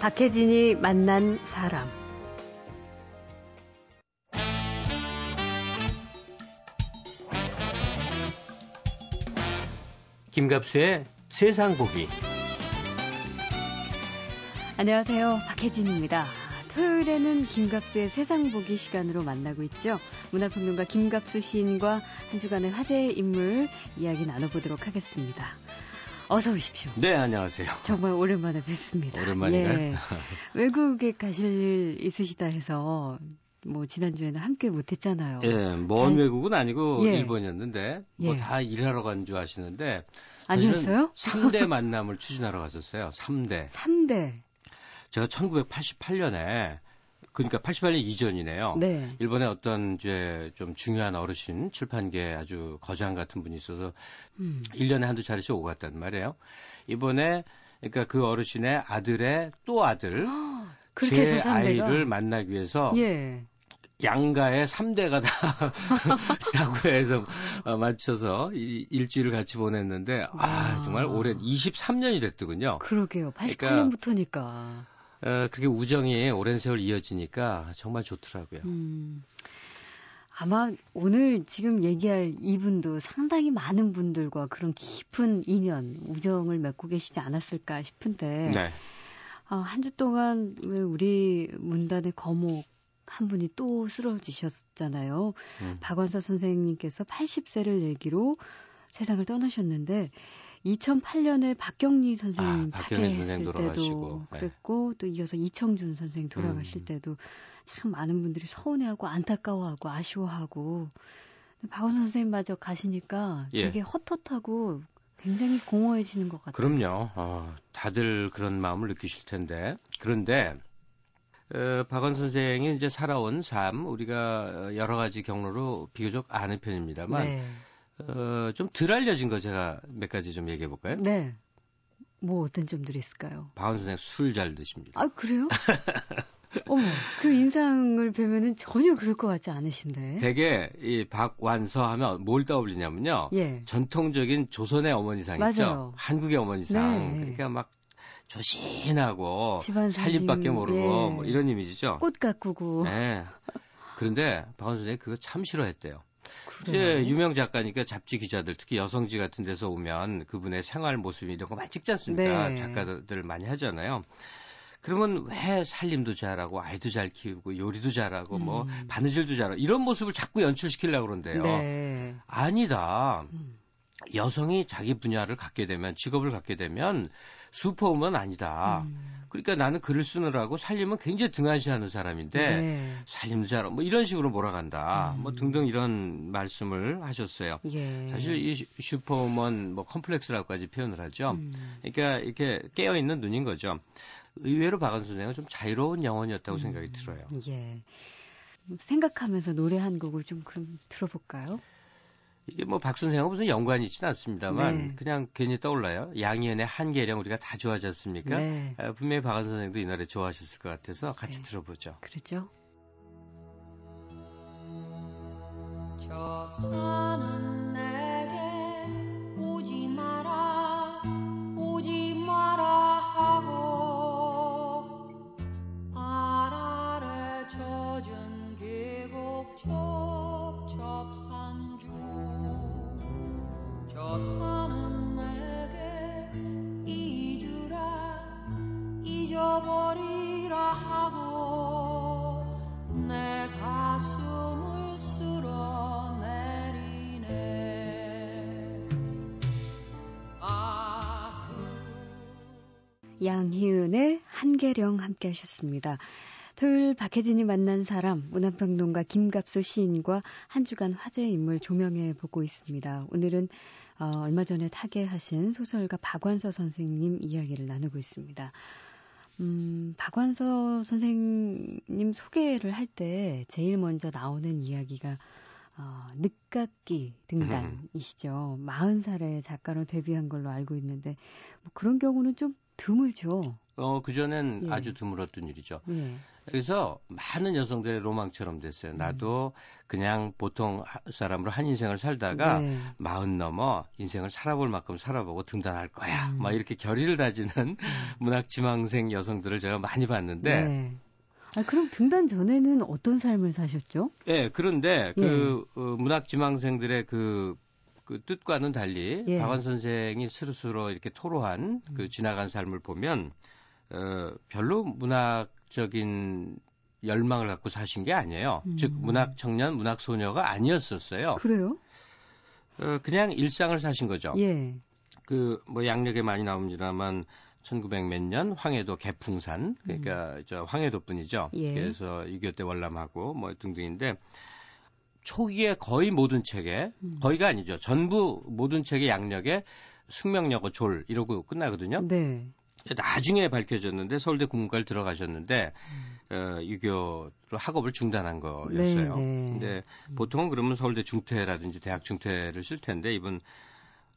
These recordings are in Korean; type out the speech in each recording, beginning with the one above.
박혜진이 만난 사람. 김갑수의 세상 보기. 안녕하세요. 박혜진입니다. 토요일에는 김갑수의 세상 보기 시간으로 만나고 있죠. 문화평론가 김갑수 시인과 한 주간의 화제의 인물 이야기 나눠보도록 하겠습니다. 어서 오십시오. 네, 안녕하세요. 정말 오랜만에 뵙습니다. 오랜만이네. 예. 외국에 가실 일 있으시다 해서 뭐 지난주에는 함께 못했잖아요. 예, 먼 잘... 외국은 아니고 예. 일본이었는데 뭐다 예. 일하러 간 줄 아시는데 아니었어요? 3대 만남을 추진하러 갔었어요. 3대. 3대. 제가 1988년에 그러니까 88년 이전이네요. 네. 일본에 어떤 이제 좀 중요한 어르신 출판계 아주 거장 같은 분이 있어서 음. 1년에 한두 차례씩 오고 갔단 말이에요. 이번에 그러니까 그 어르신의 아들의 또 아들 제 아이를 만나기 위해서 예. 양가의 3대가 다 다고 해서 어, 맞춰서 이, 일주일을 같이 보냈는데 와. 아 정말 올해 23년이 됐더군요. 그러게요. 88년부터니까. 그러니까, 어, 그게 우정이 오랜 세월 이어지니까 정말 좋더라고요. 음. 아마 오늘 지금 얘기할 이분도 상당히 많은 분들과 그런 깊은 인연, 우정을 맺고 계시지 않았을까 싶은데 네. 어, 한주 동안 왜 우리 문단의 거목 한 분이 또 쓰러지셨잖아요. 음. 박원서 선생님께서 80세를 얘기로 세상을 떠나셨는데 2008년에 박경리 선생님 아, 타계했을 때도 네. 그랬고 또 이어서 이청준 선생님 돌아가실 음. 때도 참 많은 분들이 서운해하고 안타까워하고 아쉬워하고 박원서 선생님마저 가시니까 예. 되게 헛헛하고 굉장히 공허해지는 것 같아요. 그럼요. 어, 다들 그런 마음을 느끼실 텐데 그런데 어, 박원 선생이 이제 살아온 삶 우리가 여러 가지 경로로 비교적 아는 편입니다만 네. 어, 좀 덜 알려진 거 제가 몇 가지 좀 얘기해 볼까요? 네. 뭐 어떤 점들이 있을까요? 박원 선생 술 잘 드십니다. 아 그래요? 어머, 그 인상을 뵈면은 전혀 그럴 것 같지 않으신데. 되게 이 박완서 하면 뭘 떠올리냐면요. 예. 전통적인 조선의 어머니상 맞아요. 있죠. 한국의 어머니상. 네. 그러니까 막 조신하고 살림밖에 모르고 예. 뭐 이런 이미지죠. 꽃 가꾸고. 네. 그런데 박원 선생이 그거 참 싫어했대요. 이제 유명 작가니까 잡지 기자들 특히 여성지 같은 데서 오면 그분의 생활 모습 이런 거 많이 찍지 않습니까? 네. 작가들 많이 하잖아요. 그러면 왜 살림도 잘하고 아이도 잘 키우고 요리도 잘하고 뭐 음. 뭐 바느질도 잘하고 이런 모습을 자꾸 연출시키려고 그러는데요. 네. 아니다. 음. 여성이 자기 분야를 갖게 되면 직업을 갖게 되면 슈퍼우먼 아니다. 음. 그러니까 나는 글을 쓰느라고 살림은 굉장히 등한시하는 사람인데 네. 잘하고 뭐 이런 식으로 몰아간다. 음. 뭐 등등 이런 말씀을 하셨어요. 예. 사실 이 슈퍼우먼 뭐 컴플렉스라고까지 표현을 하죠. 음. 그러니까 이렇게 깨어 있는 눈인 거죠. 의외로 박원순 선생은 좀 자유로운 영혼이었다고 음. 생각이 들어요. 예. 생각하면서 노래 한 곡을 좀 그럼 들어볼까요? 이게 뭐 박선생하고 무슨 연관이 있지는 않습니다만 네. 그냥 괜히 떠올라요. 양희은의 한계령 우리가 다 좋아하지 않습니까? 네. 아, 분명히 박원 선생도 이 노래 좋아하셨을 것 같아서 같이 네. 들어보죠. 그렇죠. 저 산은 내게 오지 마라 오지 마라 하고 아, 그... 양희은의 한계령 함께 하셨습니다. 토요일 박혜진이 만난 사람, 문화평론가 김갑수 시인과 한 주간 화제의 인물 조명해 보고 있습니다. 오늘은 어, 얼마 전에 타계하신 소설가 박완서 선생님 이야기를 나누고 있습니다. 음, 박완서 선생님 소개를 할 때 제일 먼저 나오는 이야기가 어, 늦깎이 등단이시죠. 음. 40살에 작가로 데뷔한 걸로 알고 있는데 뭐 그런 경우는 좀 드물죠. 어, 그전엔 예. 아주 드물었던 일이죠. 예. 그래서 많은 여성들의 로망처럼 됐어요. 나도 그냥 보통 사람으로 한 인생을 살다가 네. 마흔 넘어 인생을 살아볼 만큼 살아보고 등단할 거야. 음. 막 이렇게 결의를 다지는 음. 문학 지망생 여성들을 제가 많이 봤는데 네. 아, 그럼 등단 전에는 어떤 삶을 사셨죠? 네, 그런데 예. 그 어, 문학 지망생들의 그, 그 뜻과는 달리 예. 박원 선생이 스스로 이렇게 토로한 그 음. 지나간 삶을 보면 어, 별로 문학적인 열망을 갖고 사신 게 아니에요. 음. 즉 문학 청년, 문학 소녀가 아니었었어요. 그래요? 어, 그냥 일상을 사신 거죠. 예. 그 뭐 양력에 많이 나옵니다만 1900몇 년 황해도 개풍산 그러니까 음. 저 황해도 뿐이죠. 예. 그래서 6.25 때 월남하고 뭐 등등인데 초기에 거의 모든 책에 음. 거의가 아니죠. 전부 모든 책의 양력에 숙명여고 졸 이러고 끝나거든요. 네. 나중에 밝혀졌는데 서울대 국문과를 들어가셨는데 음. 어, 유교로 학업을 중단한 거였어요. 네, 네. 근데 보통은 그러면 서울대 중퇴라든지 대학 중퇴를 쓸 텐데 이분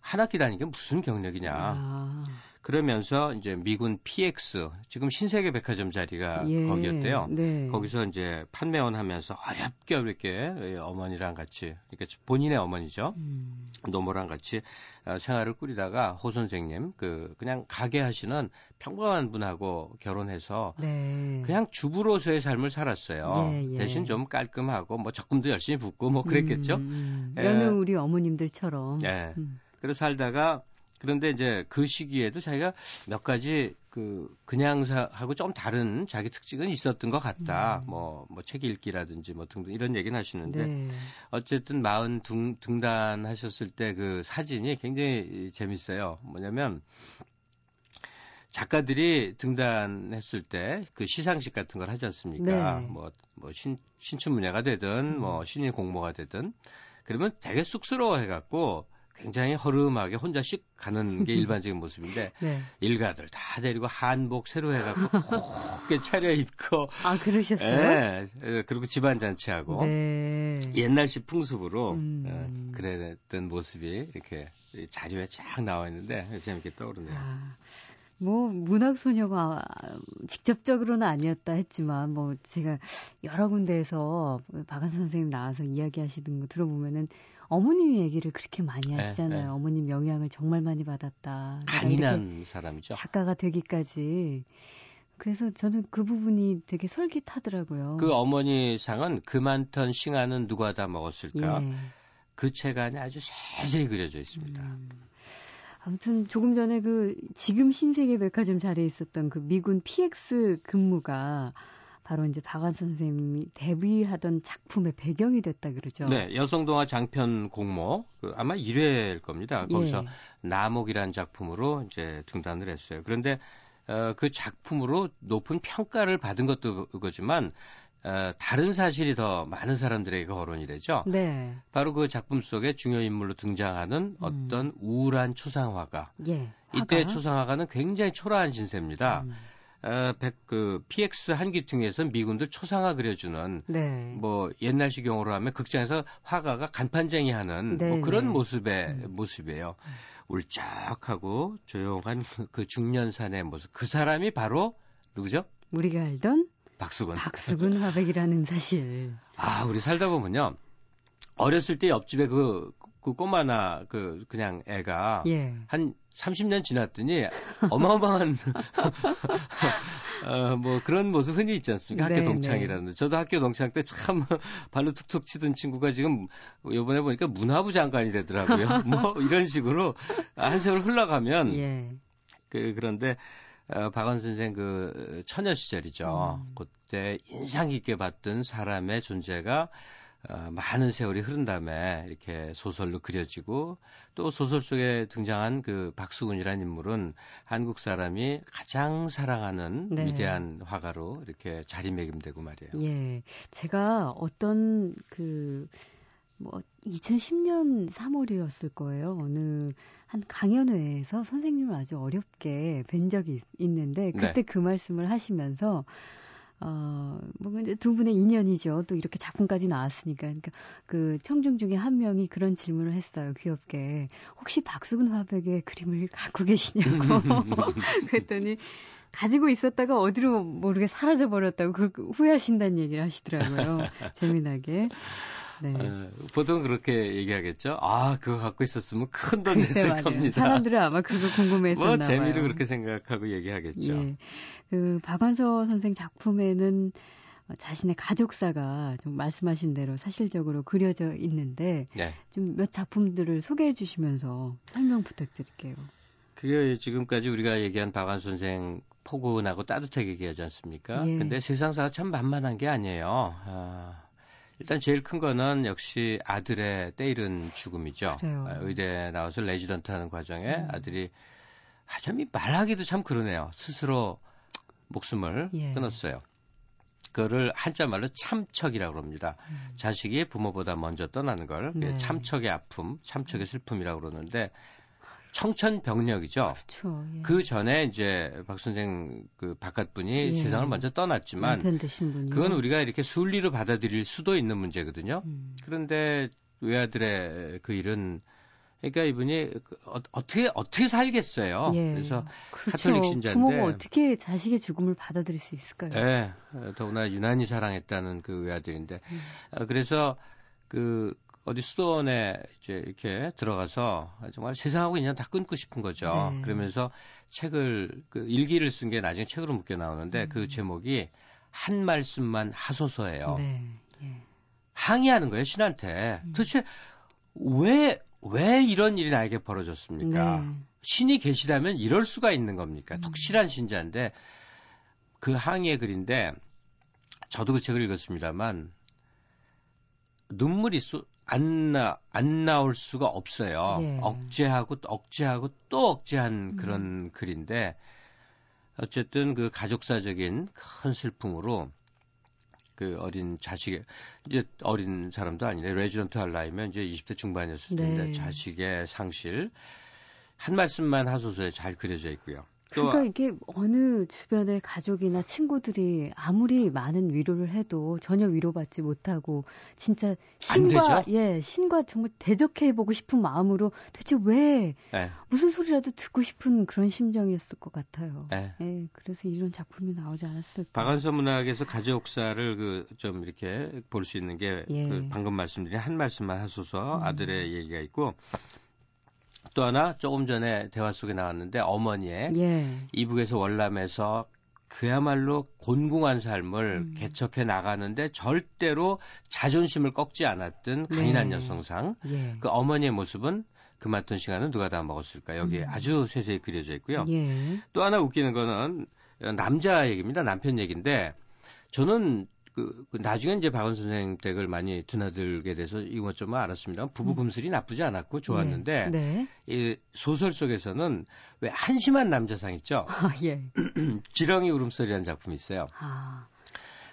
한 학기 다니는 게 무슨 경력이냐. 아. 그러면서 이제 미군 PX 지금 신세계 백화점 자리가 예, 거기였대요. 네. 거기서 이제 판매원 하면서 어렵게 어렵게 어머니랑 같이 그러니까 본인의 어머니죠. 음. 노모랑 같이 어, 생활을 꾸리다가 호 선생님 그 그냥 가게 하시는 평범한 분하고 결혼해서 네. 그냥 주부로서의 삶을 살았어요. 예, 예. 대신 좀 깔끔하고 뭐 적금도 열심히 붓고 뭐 그랬겠죠. 음, 음. 여느 우리 어머님들처럼. 예. 음. 그래서 살다가 그런데 이제 그 시기에도 자기가 몇 가지 그 그냥 사하고 좀 다른 자기 특징은 있었던 것 같다. 음. 뭐, 뭐책 읽기라든지 뭐 등등 이런 얘기는 하시는데 네. 어쨌든 마흔 등, 등단하셨을 때 그 사진이 굉장히 재밌어요. 뭐냐면 작가들이 등단했을 때 그 시상식 같은 걸 하지 않습니까? 네. 뭐, 뭐 신, 신춘문예가 되든 뭐 음. 신인 공모가 되든 그러면 되게 쑥스러워 해갖고 굉장히 허름하게 혼자씩 가는 게 일반적인 모습인데 네. 일가들 다 데리고 한복 새로 해갖고 곱게 차려입고 아 그러셨어요? 네, 그리고 집안 잔치하고 네. 옛날식 풍습으로 음. 네, 그랬던 모습이 이렇게 자료에 쫙 나와 있는데 재밌게 떠오르네요. 아. 뭐 문학 소녀가 직접적으로는 아니었다 했지만 뭐 제가 여러 군데에서 박한선 선생님 나와서 이야기하시는 거 들어보면은 어머님 얘기를 그렇게 많이 네, 하시잖아요. 네, 네. 어머님 영향을 정말 많이 받았다. 잔인한 사람이죠. 작가가 되기까지. 그래서 저는 그 부분이 되게 솔깃하더라고요. 그 어머니 상은 그만턴 싱하는 누가 다 먹었을까? 예. 그 책 안에 아주 세세히 그려져 있습니다. 음. 아무튼 조금 전에 그 지금 신세계 백화점 자리에 있었던 그 미군 PX 근무가 바로 이제 박완 선생님이 데뷔하던 작품의 배경이 됐다 그러죠. 네, 여성 동화 장편 공모 그 아마 1회일 겁니다. 거기서 예. 나목이라는 작품으로 이제 등단을 했어요. 그런데 어, 그 작품으로 높은 평가를 받은 것도 그거지만 어, 다른 사실이 더 많은 사람들에게 거론이 되죠. 네. 바로 그 작품 속에 중요 인물로 등장하는 음. 어떤 우울한 추상화가. 예. 이때 추상화가는 굉장히 초라한 신세입니다. 음. 어, 백, 그, PX 한기층에서 미군들 초상화 그려주는, 네. 뭐, 옛날식 용어로 하면 극장에서 화가가 간판쟁이 하는, 네, 뭐 그런 네. 모습의, 음. 모습이에요. 울적하고 조용한 그 중년산의 모습. 그 사람이 바로, 누구죠? 우리가 알던? 박수근. 박수근 화백이라는 사실. 아, 우리 살다 보면요. 어렸을 때 옆집에 그, 그 꼬마나 그 그냥 애가 예. 한 30년 지났더니 어마어마한 어, 뭐 그런 모습 흔히 있지 않습니까? 학교 네, 동창이라는. 네. 저도 학교 동창 때 참 발로 툭툭 치던 친구가 지금 요번에 보니까 문화부 장관이 되더라고요. 뭐 이런 식으로 한 세월 흘러가면 예. 그 그런데 어, 박원 선생 그 처녀 시절이죠. 음. 그때 인상 깊게 봤던 사람의 존재가 어, 많은 세월이 흐른 다음에 이렇게 소설로 그려지고 또 소설 속에 등장한 그 박수근이라는 인물은 한국 사람이 가장 사랑하는 네. 위대한 화가로 이렇게 자리매김되고 말이에요. 예. 제가 어떤 그, 뭐, 2010년 3월이었을 거예요. 어느 한 강연회에서 선생님을 아주 어렵게 뵌 적이 있, 는데 그때 네. 그 말씀을 하시면서 어, 뭐, 이제 두 분의 인연이죠. 또 이렇게 작품까지 나왔으니까. 그러니까 그 청중 중에 한 명이 그런 질문을 했어요. 귀엽게. 혹시 박수근 화백의 그림을 갖고 계시냐고. 그랬더니 가지고 있었다가 어디로 모르게 사라져 버렸다고 그 후회하신다는 얘기를 하시더라고요. 재미나게. 네. 어, 보통 그렇게 얘기하겠죠. 아, 그거 갖고 있었으면 큰 돈 냈을 맞아요. 겁니다. 사람들은 아마 그거 궁금해서. 뭐, 재미로 그렇게 생각하고 얘기하겠죠. 예. 그, 박완서 선생 작품에는 자신의 가족사가 좀 말씀하신 대로 사실적으로 그려져 있는데 네. 좀몇 작품들을 소개해 주시면서 설명 부탁드릴게요. 그게 지금까지 우리가 얘기한 박완서 선생 포근하고 따뜻하게 얘기하지 않습니까? 예. 근데 세상사가 참 만만한 게 아니에요. 아, 일단 제일 큰 거는 역시 아들의 때이른 죽음이죠. 그래요. 아, 의대 나와서 레지던트 하는 과정에 음. 아들이 아, 참 말하기도 참 그러네요. 스스로 목숨을 예. 끊었어요. 그거를 한자 말로 참척이라고 합니다. 음. 자식이 부모보다 먼저 떠나는 걸 네. 참척의 아픔, 참척의 슬픔이라고 그러는데 청천벽력이죠. 그렇죠. 예. 그 전에 이제 박 선생 그 바깥 분이 예. 세상을 먼저 떠났지만 그건 우리가 이렇게 순리로 받아들일 수도 있는 문제거든요. 음. 그런데 외아들의 그 일은 그러니까 이분이 그 어, 떻게 어떻게 살겠어요. 예. 그래서 그렇죠. 카톨릭 신자인데 부모가 어떻게 자식의 죽음을 받아들일 수 있을까요? 예. 더구나 유난히 사랑했다는 그 외아들인데 음. 어, 그래서 그 어디 수도원에 이제 이렇게 들어가서 정말 세상하고 인연 다 끊고 싶은 거죠. 네. 그러면서 책을 그 일기를 쓴 게 나중에 책으로 묶여 나오는데 음. 그 제목이 한 말씀만 하소서예요. 네. 예. 항의하는 거예요 신한테. 음. 도대체 왜 왜 이런 일이 나에게 벌어졌습니까? 네. 신이 계시다면 이럴 수가 있는 겁니까? 음. 독실한 신자인데 그 항의의 글인데 저도 그 책을 읽었습니다만 눈물이 쏟, 안, 나, 안 나올 수가 없어요. 예. 억제하고 또 억제하고 또 억제한 음. 그런 음. 글인데 어쨌든 그 가족사적인 큰 슬픔으로 그 어린 자식의 이제 어린 사람도 아니네 레지던트 할 나이면 이제 20대 중반이었을 텐데 네. 자식의 상실 한 말씀만 하소서에 잘 그려져 있고요. 그러니까 이게 어느 주변의 가족이나 친구들이 아무리 많은 위로를 해도 전혀 위로받지 못하고 진짜 신과 예 신과 정말 대적해 보고 싶은 마음으로 도대체 왜 네. 무슨 소리라도 듣고 싶은 그런 심정이었을 것 같아요. 네. 예, 그래서 이런 작품이 나오지 않았을까. 박완서 문학에서 가족사를 그 좀 이렇게 볼 수 있는 게 예. 그 방금 말씀드린 한 말씀만 하소서 음. 아들의 얘기가 있고 또 하나 조금 전에 대화 속에 나왔는데 어머니의 예. 이북에서 월남에서 그야말로 곤궁한 삶을 음. 개척해 나가는데 절대로 자존심을 꺾지 않았던 강인한 네. 여성상 예. 그 어머니의 모습은 그 맡은 시간은 누가 다 먹었을까 여기에 음. 아주 세세히 그려져 있고요. 예. 또 하나 웃기는 거는 남자 얘기입니다. 남편 얘기인데 저는 그, 그 나중에 이제 박원 선생 댁을 많이 드나들게 돼서 이것 좀 알았습니다. 부부 음. 금슬이 나쁘지 않았고 좋았는데 네. 네. 이 소설 속에서는 왜 한심한 남자상 있죠. 아, 예. 지렁이 울음소리라는 작품이 있어요. 아.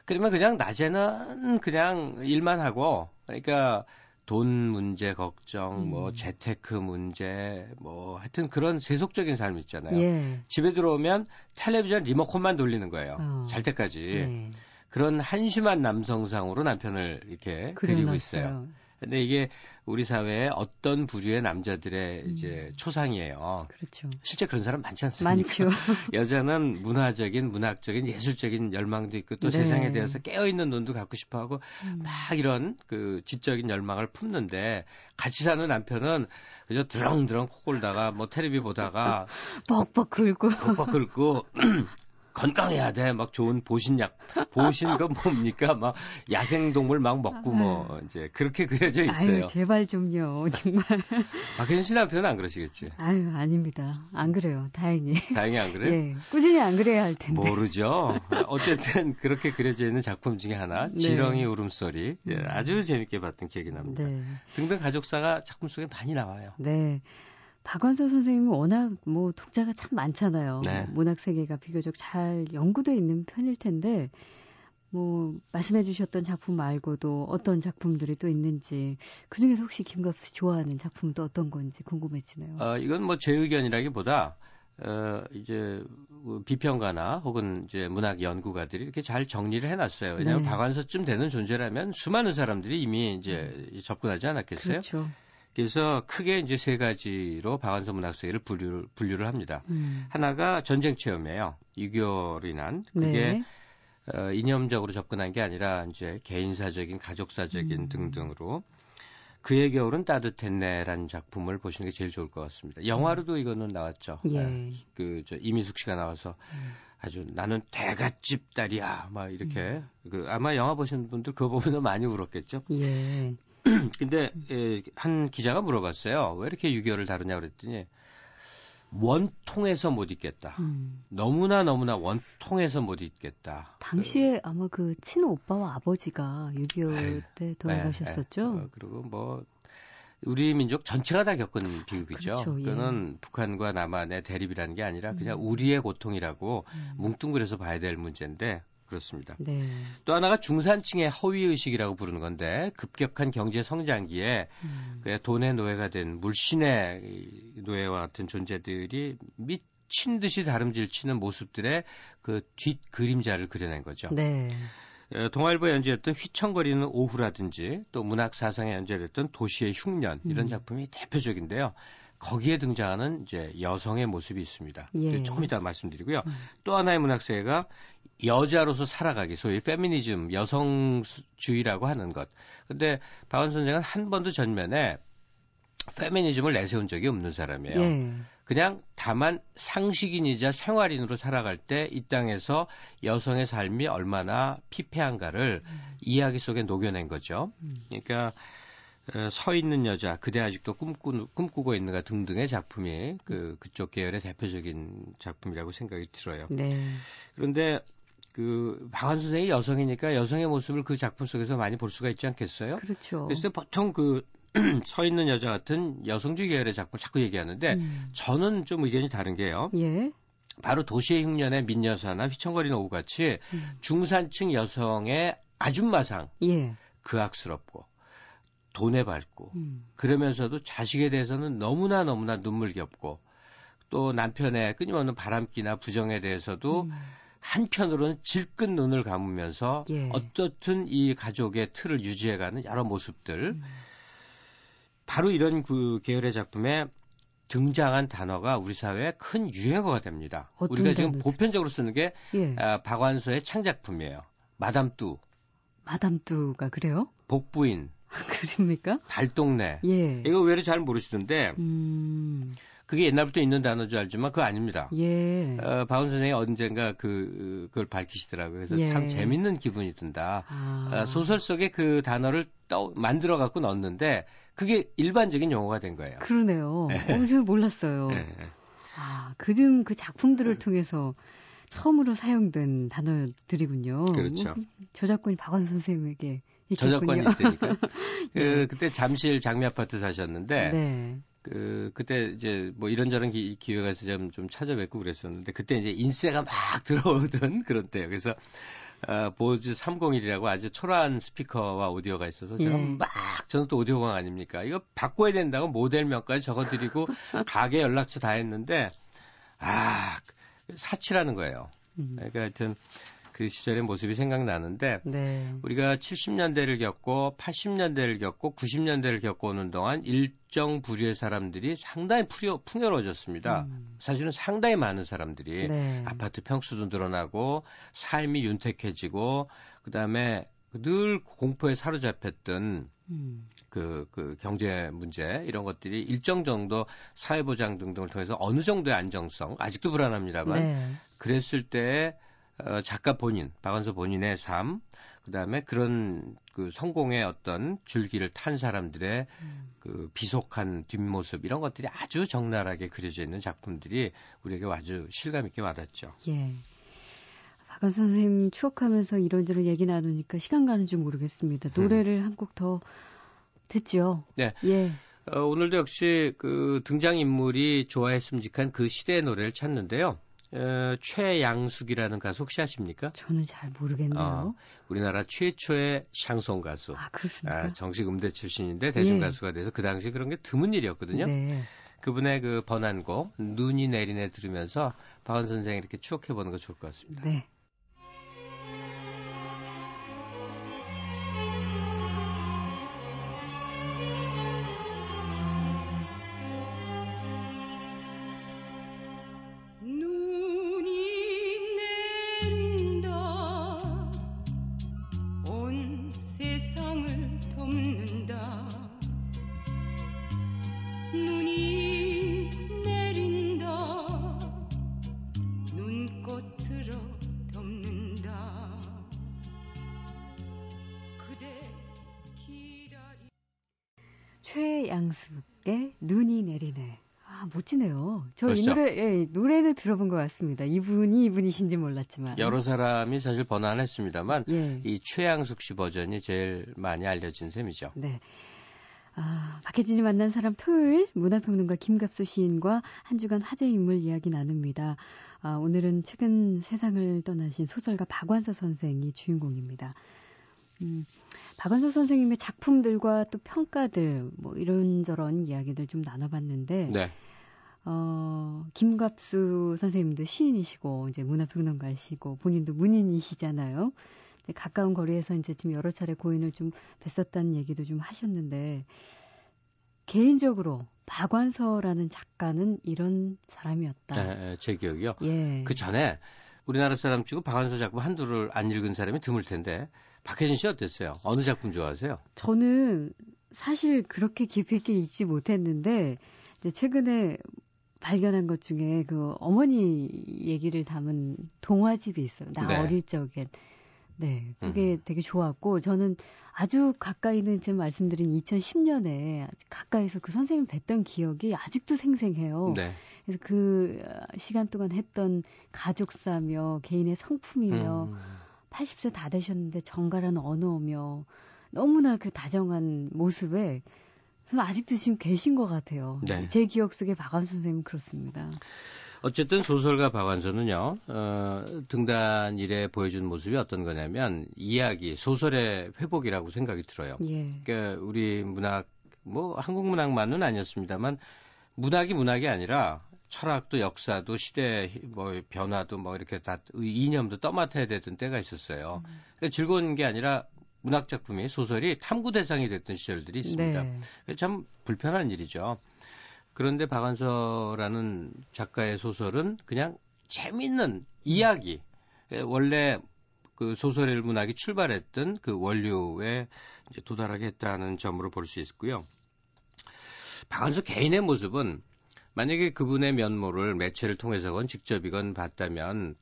그러면 그냥 낮에는 그냥 일만 하고 그러니까 돈 문제 걱정, 음. 뭐 재테크 문제, 뭐 하여튼 그런 세속적인 삶 있잖아요. 예. 집에 들어오면 텔레비전 리모컨만 돌리는 거예요. 어. 잘 때까지. 예. 그런 한심한 남성상으로 남편을 이렇게 그리고 있어요. 근데 이게 우리 사회의 어떤 부류의 남자들의 음. 이제 초상이에요. 그렇죠. 실제 그런 사람 많지 않습니까? 많죠. 여자는 문화적인, 문학적인, 예술적인 열망도 있고 또 네. 세상에 대해서 깨어있는 눈도 갖고 싶어 하고 음. 막 이런 그 지적인 열망을 품는데 같이 사는 남편은 그저 드렁드렁 코 골다가 뭐 테레비 보다가 뻑뻑 긁고 뻑뻑 긁고 건강해야 돼. 막 좋은 보신약. 보신 건 뭡니까? 막 야생동물 막 먹고 뭐 아. 이제 그렇게 그려져 있어요. 아유, 제발 좀요. 정말. 박혜진 씨 남편은 안 그러시겠지? 아유, 아닙니다. 안 그래요. 다행히. 다행히 안 그래요? 예. 꾸준히 안 그래야 할 텐데. 모르죠. 어쨌든 그렇게 그려져 있는 작품 중에 하나. 네. 지렁이 울음소리. 예, 음. 아주 재밌게 봤던 기억이 납니다. 네. 등등 가족사가 작품 속에 많이 나와요. 네. 박원서 선생님은 워낙 뭐 독자가 참 많잖아요. 네. 문학 세계가 비교적 잘 연구돼 있는 편일 텐데 뭐 말씀해 주셨던 작품 말고도 어떤 작품들이 또 있는지 그중에서 혹시 김갑수 좋아하는 작품도 어떤 건지 궁금해지네요. 어, 이건 뭐 제 의견이라기보다 어, 이제 뭐 비평가나 혹은 이제 문학 연구가들이 이렇게 잘 정리를 해놨어요. 왜냐하면 네. 박완서쯤 되는 존재라면 수많은 사람들이 이미 이제 음. 접근하지 않았겠어요. 그렇죠. 그래서 크게 이제 세 가지로 박완서 문학세계를 분류를, 분류를 합니다. 음. 하나가 전쟁 체험이에요. 6.25로 인한 그게 네. 어, 이념적으로 접근한 게 아니라 이제 개인사적인, 가족사적인 음. 등등으로 그의 겨울은 따뜻했네라는 작품을 보시는 게 제일 좋을 것 같습니다. 영화로도 이거는 나왔죠. 예. 네. 그저 이미숙 씨가 나와서 음. 아주 나는 대갓집 딸이야 막 이렇게 음. 그 아마 영화 보신 분들 그거 보면 많이 울었겠죠. 예. 근데 예, 한 기자가 물어봤어요. 왜 이렇게 6.25를 다루냐 그랬더니 원통해서 못 있겠다. 음. 너무나 너무나 원통해서 못 있겠다. 당시에 그, 아마 그 친오 오빠와 아버지가 6.25 때 돌아가셨었죠. 네, 네. 어, 그리고 뭐 우리 민족 전체가 다 겪은 비극이죠. 그렇죠, 예. 그거는 북한과 남한의 대립이라는 게 아니라 그냥 음. 우리의 고통이라고 음. 뭉뚱그려서 봐야 될 문제인데 그렇습니다. 네. 또 하나가 중산층의 허위 의식이라고 부르는 건데 급격한 경제 성장기에 음. 돈의 노예가 된 물신의 노예와 같은 존재들이 미친 듯이 다름질 치는 모습들의 그 뒷 그림자를 그려낸 거죠. 네. 동아일보에 연재했던 휘청거리는 오후라든지 또 문학 사상에 연재됐던 도시의 흉년 이런 음. 작품이 대표적인데요. 거기에 등장하는 이제 여성의 모습이 있습니다. 예. 조금 이따 말씀드리고요. 음. 또 하나의 문학세가 여자로서 살아가기, 소위 페미니즘, 여성주의라고 하는 것. 근데 박원 선생은 한 번도 전면에 페미니즘을 내세운 적이 없는 사람이에요. 예. 그냥 다만 상식인이자 생활인으로 살아갈 때 이 땅에서 여성의 삶이 얼마나 피폐한가를 음. 이야기 속에 녹여낸 거죠. 음. 그러니까 어, 서 있는 여자, 그대 아직도 꿈꾸, 꿈꾸고 있는가 등등의 작품이 그, 그쪽 계열의 대표적인 작품이라고 생각이 들어요. 네. 그런데 그 박한 선생이 여성이니까 여성의 모습을 그 작품 속에서 많이 볼 수가 있지 않겠어요? 그렇죠. 그래서 보통 그 서 있는 여자 같은 여성주의 계열의 작품 자꾸 얘기하는데 음. 저는 좀 의견이 다른 게요. 예. 바로 도시의 흉년의 민여사나 휘청거리는 오후 같이 음. 중산층 여성의 아줌마상 예. 그악스럽고 돈에 밟고 음. 그러면서도 자식에 대해서는 너무나 너무나 눈물겹고 또 남편의 끊임없는 바람기나 부정에 대해서도 음. 한편으로는 질끈 눈을 감으면서 예. 어떻든 이 가족의 틀을 유지해가는 여러 모습들 음. 바로 이런 그 계열의 작품에 등장한 단어가 우리 사회에 큰 유행어가 됩니다. 우리가 지금 단어죠? 보편적으로 쓰는 게 예. 아, 박완서의 창작품이에요. 마담 뚜. 마담 뚜가 그래요? 복부인. 그립니까? 달동네. 예. 이거 왜 이렇게 잘 모르시던데. 음. 그게 옛날부터 있는 단어인 줄 알지만 그거 아닙니다. 예. 어, 바운 선생이 언젠가 그, 그걸 밝히시더라고요. 그래서 예. 참 재밌는 기분이 든다. 아. 어, 소설 속에 그 단어를 떠, 만들어 갖고 넣었는데 그게 일반적인 용어가 된 거예요. 그러네요. 네. 어, 저 몰랐어요. 네. 아, 그중 그 작품들을 통해서 처음으로 사용된 단어들이군요. 그렇죠. 저작권이 박원 선생님에게 저작권이 있으니까. 그, 네. 그때 잠실 장미 아파트 사셨는데, 네. 그, 그때 이제 뭐 이런저런 기, 기회가 있어서 좀, 좀 찾아뵙고 그랬었는데, 그때 이제 인세가 막 들어오던 그런 때요. 그래서, 어, 보즈 301이라고 아주 초라한 스피커와 오디오가 있어서 제가 예. 막 저는 또 오디오광 아닙니까? 이거 바꿔야 된다고 모델명까지 적어드리고 가게 연락처 다 했는데 아 사치라는 거예요. 음. 그러니까 하여튼 그 시절의 모습이 생각나는데 네. 우리가 70년대를 겪고 80년대를 겪고 90년대를 겪어오는 동안 일정 부류의 사람들이 상당히 풍요, 풍요로워졌습니다. 음. 사실은 상당히 많은 사람들이 네. 아파트 평수도 늘어나고 삶이 윤택해지고 그다음에 늘 공포에 사로잡혔던 음. 그, 그 경제 문제 이런 것들이 일정 정도 사회보장 등등을 통해서 어느 정도의 안정성 아직도 불안합니다만 네. 그랬을 때 어, 작가 본인, 박완서 본인의 삶, 그 다음에 그런 그 성공의 어떤 줄기를 탄 사람들의 음. 그 비속한 뒷모습 이런 것들이 아주 적나라하게 그려져 있는 작품들이 우리에게 아주 실감 있게 와닿죠. 예. 박완서 선생님 추억하면서 이런저런 얘기 나누니까 시간 가는 줄 모르겠습니다. 노래를 음. 한곡 더 듣죠. 네. 예. 어, 오늘도 역시 그 등장인물이 좋아했음직한 그 시대의 노래를 찾는데요. 어, 최양숙이라는 가수 혹시 아십니까? 저는 잘 모르겠네요. 어, 우리나라 최초의 샹송 가수. 아, 그렇습니까? 아, 정식 음대 출신인데 대중 가수가 돼서 그 당시 그런 게 드문 일이었거든요. 네. 그분의 그 번안곡 눈이 내리네 들으면서 박원 선생 이렇게 추억해 보는 거 좋을 것 같습니다. 네. 최양숙의 눈이 내리네. 아, 멋지네요. 저 이 노래, 예, 노래는 들어본 것 같습니다. 이분이 이분이신지 몰랐지만. 여러 사람이 사실 번안했습니다만, 예. 이 최양숙 씨 버전이 제일 많이 알려진 셈이죠. 네. 아, 박혜진이 만난 사람 토요일 문화평론가 김갑수 시인과 한 주간 화제 인물 이야기 나눕니다. 아, 오늘은 최근 세상을 떠나신 소설가 박완서 선생이 주인공입니다. 음, 박은서 선생님의 작품들과 또 평가들 뭐 이런저런 이야기들 좀 나눠봤는데 네. 어, 김갑수 선생님도 시인이시고 이제 문화평론가시고 본인도 문인이시잖아요. 가까운 거리에서 이제 좀 여러 차례 고인을 좀 뵀었다는 얘기도 좀 하셨는데 개인적으로 박완서라는 작가는 이런 사람이었다. 네, 제 기억이요. 예. 그 전에 우리나라 사람 치고 박완서 작품 한두를 안 읽은 사람이 드물 텐데 박혜진 씨 어땠어요? 어느 작품 좋아하세요? 저는 사실 그렇게 깊이 있게 읽지 못했는데 이제 최근에 발견한 것 중에 그 어머니 얘기를 담은 동화집이 있어요. 나 네. 어릴 적엔. 네, 그게 음. 되게 좋았고 저는 아주 가까이 있는 지금 말씀드린 2010년에 가까이서 그 선생님 뵀던 기억이 아직도 생생해요. 네. 그래서 그 시간 동안 했던 가족사며 개인의 성품이며 음. 80세 다 되셨는데 정갈한 언어며 너무나 그 다정한 모습에 아직도 지금 계신 것 같아요. 네. 제 기억 속에 박완서 선생님은 그렇습니다. 어쨌든 소설가 박완서는요, 어, 등단 일에 보여준 모습이 어떤 거냐면, 이야기, 소설의 회복이라고 생각이 들어요. 예. 그러니까 우리 문학, 뭐, 한국 문학만은 아니었습니다만, 문학이 문학이 아니라, 철학도 역사도 시대 뭐 변화도 뭐 이렇게 다 이념도 떠맡아야 되던 때가 있었어요. 음. 그러니까 즐거운 게 아니라 문학 작품이 소설이 탐구 대상이 됐던 시절들이 있습니다. 네. 참 불편한 일이죠. 그런데 박완서라는 작가의 소설은 그냥 재밌는 이야기. 원래 그 소설 문학이 출발했던 그 원류에 이제 도달하게 했다는 점으로 볼 수 있고요. 박완서 개인의 모습은 만약에 그분의 면모를 매체를 통해서건 직접이건 봤다면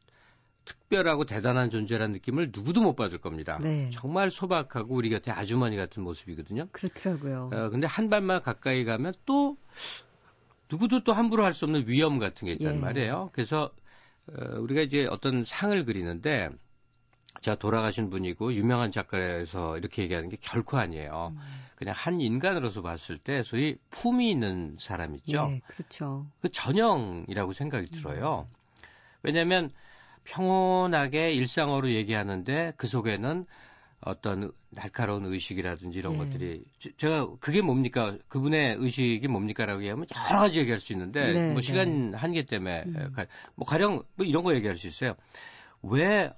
특별하고 대단한 존재라는 느낌을 누구도 못 받을 겁니다. 네. 정말 소박하고 우리 곁에 아주머니 같은 모습이거든요. 그렇더라고요. 어, 근데 한 발만 가까이 가면 또 누구도 또 함부로 할 수 없는 위험 같은 게 있단 예. 말이에요. 그래서 어, 우리가 이제 어떤 상을 그리는데 자 돌아가신 분이고 유명한 작가에서 이렇게 얘기하는 게 결코 아니에요. 음. 그냥 한 인간으로서 봤을 때 소위 품이 있는 사람 있죠. 네, 그렇죠. 그 전형이라고 생각이 들어요. 음. 왜냐하면 평온하게 일상어로 얘기하는데 그 속에는 어떤 날카로운 의식이라든지 이런 네. 것들이 제가 그게 뭡니까 그분의 의식이 뭡니까라고 얘기하면 여러 가지 얘기할 수 있는데 네, 뭐 시간 네. 한계 때문에 음. 뭐 가령 뭐 이런 거 얘기할 수 있어요. 왜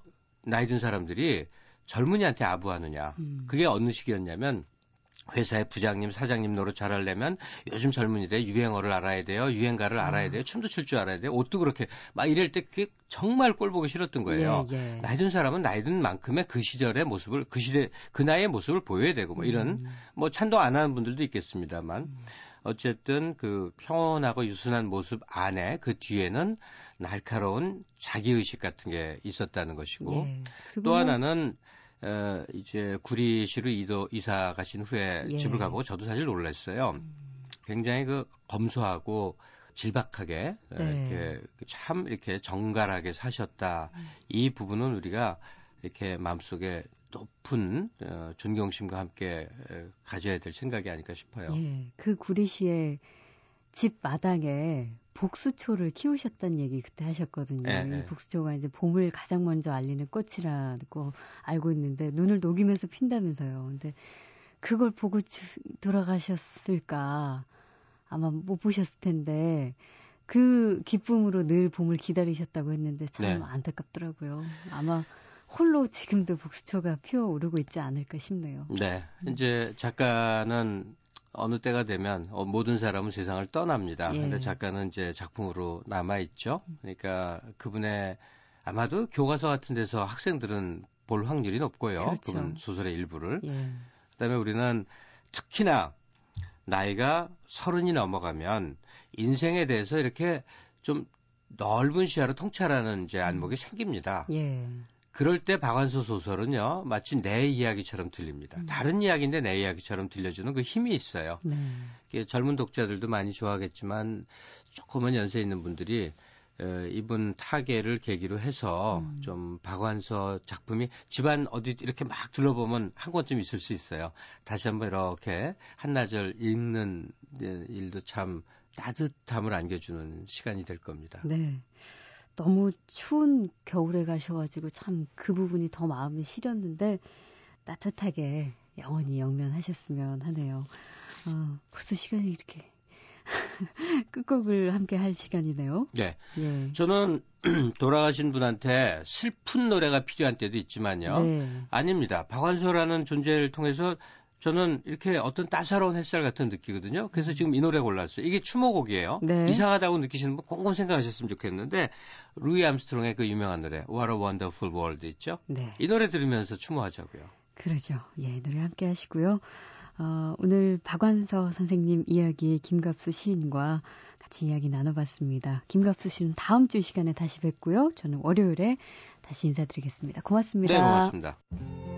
나이 든 사람들이 젊은이한테 아부하느냐. 음. 그게 어느 시기였냐면 회사의 부장님, 사장님 노릇 잘하려면 요즘 젊은이들 유행어를 알아야 돼요. 유행가를 알아야 아. 돼요. 춤도 출 줄 알아야 돼요. 옷도 그렇게 막 이럴 때 그게 정말 꼴 보기 싫었던 거예요. 예, 예. 나이 든 사람은 나이 든 만큼의 그 시절의 모습을 그 시대 그 나이의 모습을 보여야 되고 뭐 이런 음. 뭐 찬동 안 하는 분들도 있겠습니다만 음. 어쨌든 그 평온하고 유순한 모습 안에 그 뒤에는 날카로운 자기의식 같은 게 있었다는 것이고 예. 또 하나는 어, 이제 구리시로 이도 이사 가신 후에 예. 집을 가고 저도 사실 놀랐어요. 음. 굉장히 그 검소하고 질박하게 네. 이렇게 참 이렇게 정갈하게 사셨다. 음. 이 부분은 우리가 이렇게 마음속에 높은 어, 존경심과 함께 가져야 될 생각이 아닐까 싶어요. 예, 그 구리시의 집 마당에 복수초를 키우셨다는 얘기 그때 하셨거든요. 네, 이 네. 복수초가 이제 봄을 가장 먼저 알리는 꽃이라고 알고 있는데 눈을 녹이면서 핀다면서요. 근데 그걸 보고 주, 돌아가셨을까? 아마 못 보셨을 텐데 그 기쁨으로 늘 봄을 기다리셨다고 했는데 참 네. 안타깝더라고요. 아마 홀로 지금도 복수초가 피어오르고 있지 않을까 싶네요. 네. 이제 작가는 어느 때가 되면 어, 모든 사람은 세상을 떠납니다. 예. 근데 작가는 이제 작품으로 남아 있죠. 그러니까 그분의 아마도 교과서 같은 데서 학생들은 볼 확률이 높고요. 그렇죠. 그분 소설의 일부를. 예. 그다음에 우리는 특히나 나이가 서른이 넘어가면 인생에 대해서 이렇게 좀 넓은 시야로 통찰하는 이제 안목이 생깁니다. 예. 그럴 때 박완서 소설은요, 마치 내 이야기처럼 들립니다. 음. 다른 이야기인데 내 이야기처럼 들려주는 그 힘이 있어요. 네. 젊은 독자들도 많이 좋아하겠지만 조금은 연세 있는 분들이 에, 이분 타계를 계기로 해서 음. 좀 박완서 작품이 집안 어디 이렇게 막 둘러보면 한 권쯤 있을 수 있어요. 다시 한번 이렇게 한나절 읽는 일도 참 따뜻함을 안겨주는 시간이 될 겁니다. 네. 너무 추운 겨울에 가셔가지고 참 그 부분이 더 마음이 시렸는데 따뜻하게 영원히 영면하셨으면 하네요. 어, 벌써 시간이 이렇게 끝곡을 함께 할 시간이네요. 네. 예. 저는 돌아가신 분한테 슬픈 노래가 필요한 때도 있지만요. 네. 아닙니다. 박완서라는 존재를 통해서 저는 이렇게 어떤 따사로운 햇살 같은 느끼거든요. 그래서 지금 이 노래 골랐어요. 이게 추모곡이에요. 네. 이상하다고 느끼시는 분 곰곰 생각하셨으면 좋겠는데 루이 암스트롱의 그 유명한 노래 What a Wonderful World 있죠. 네. 이 노래 들으면서 추모하자고요. 그러죠. 예, 노래 함께 하시고요. 어, 오늘 박완서 선생님 이야기 김갑수 시인과 같이 이야기 나눠봤습니다. 김갑수 씨는 다음 주 시간에 다시 뵙고요. 저는 월요일에 다시 인사드리겠습니다. 고맙습니다. 네, 고맙습니다.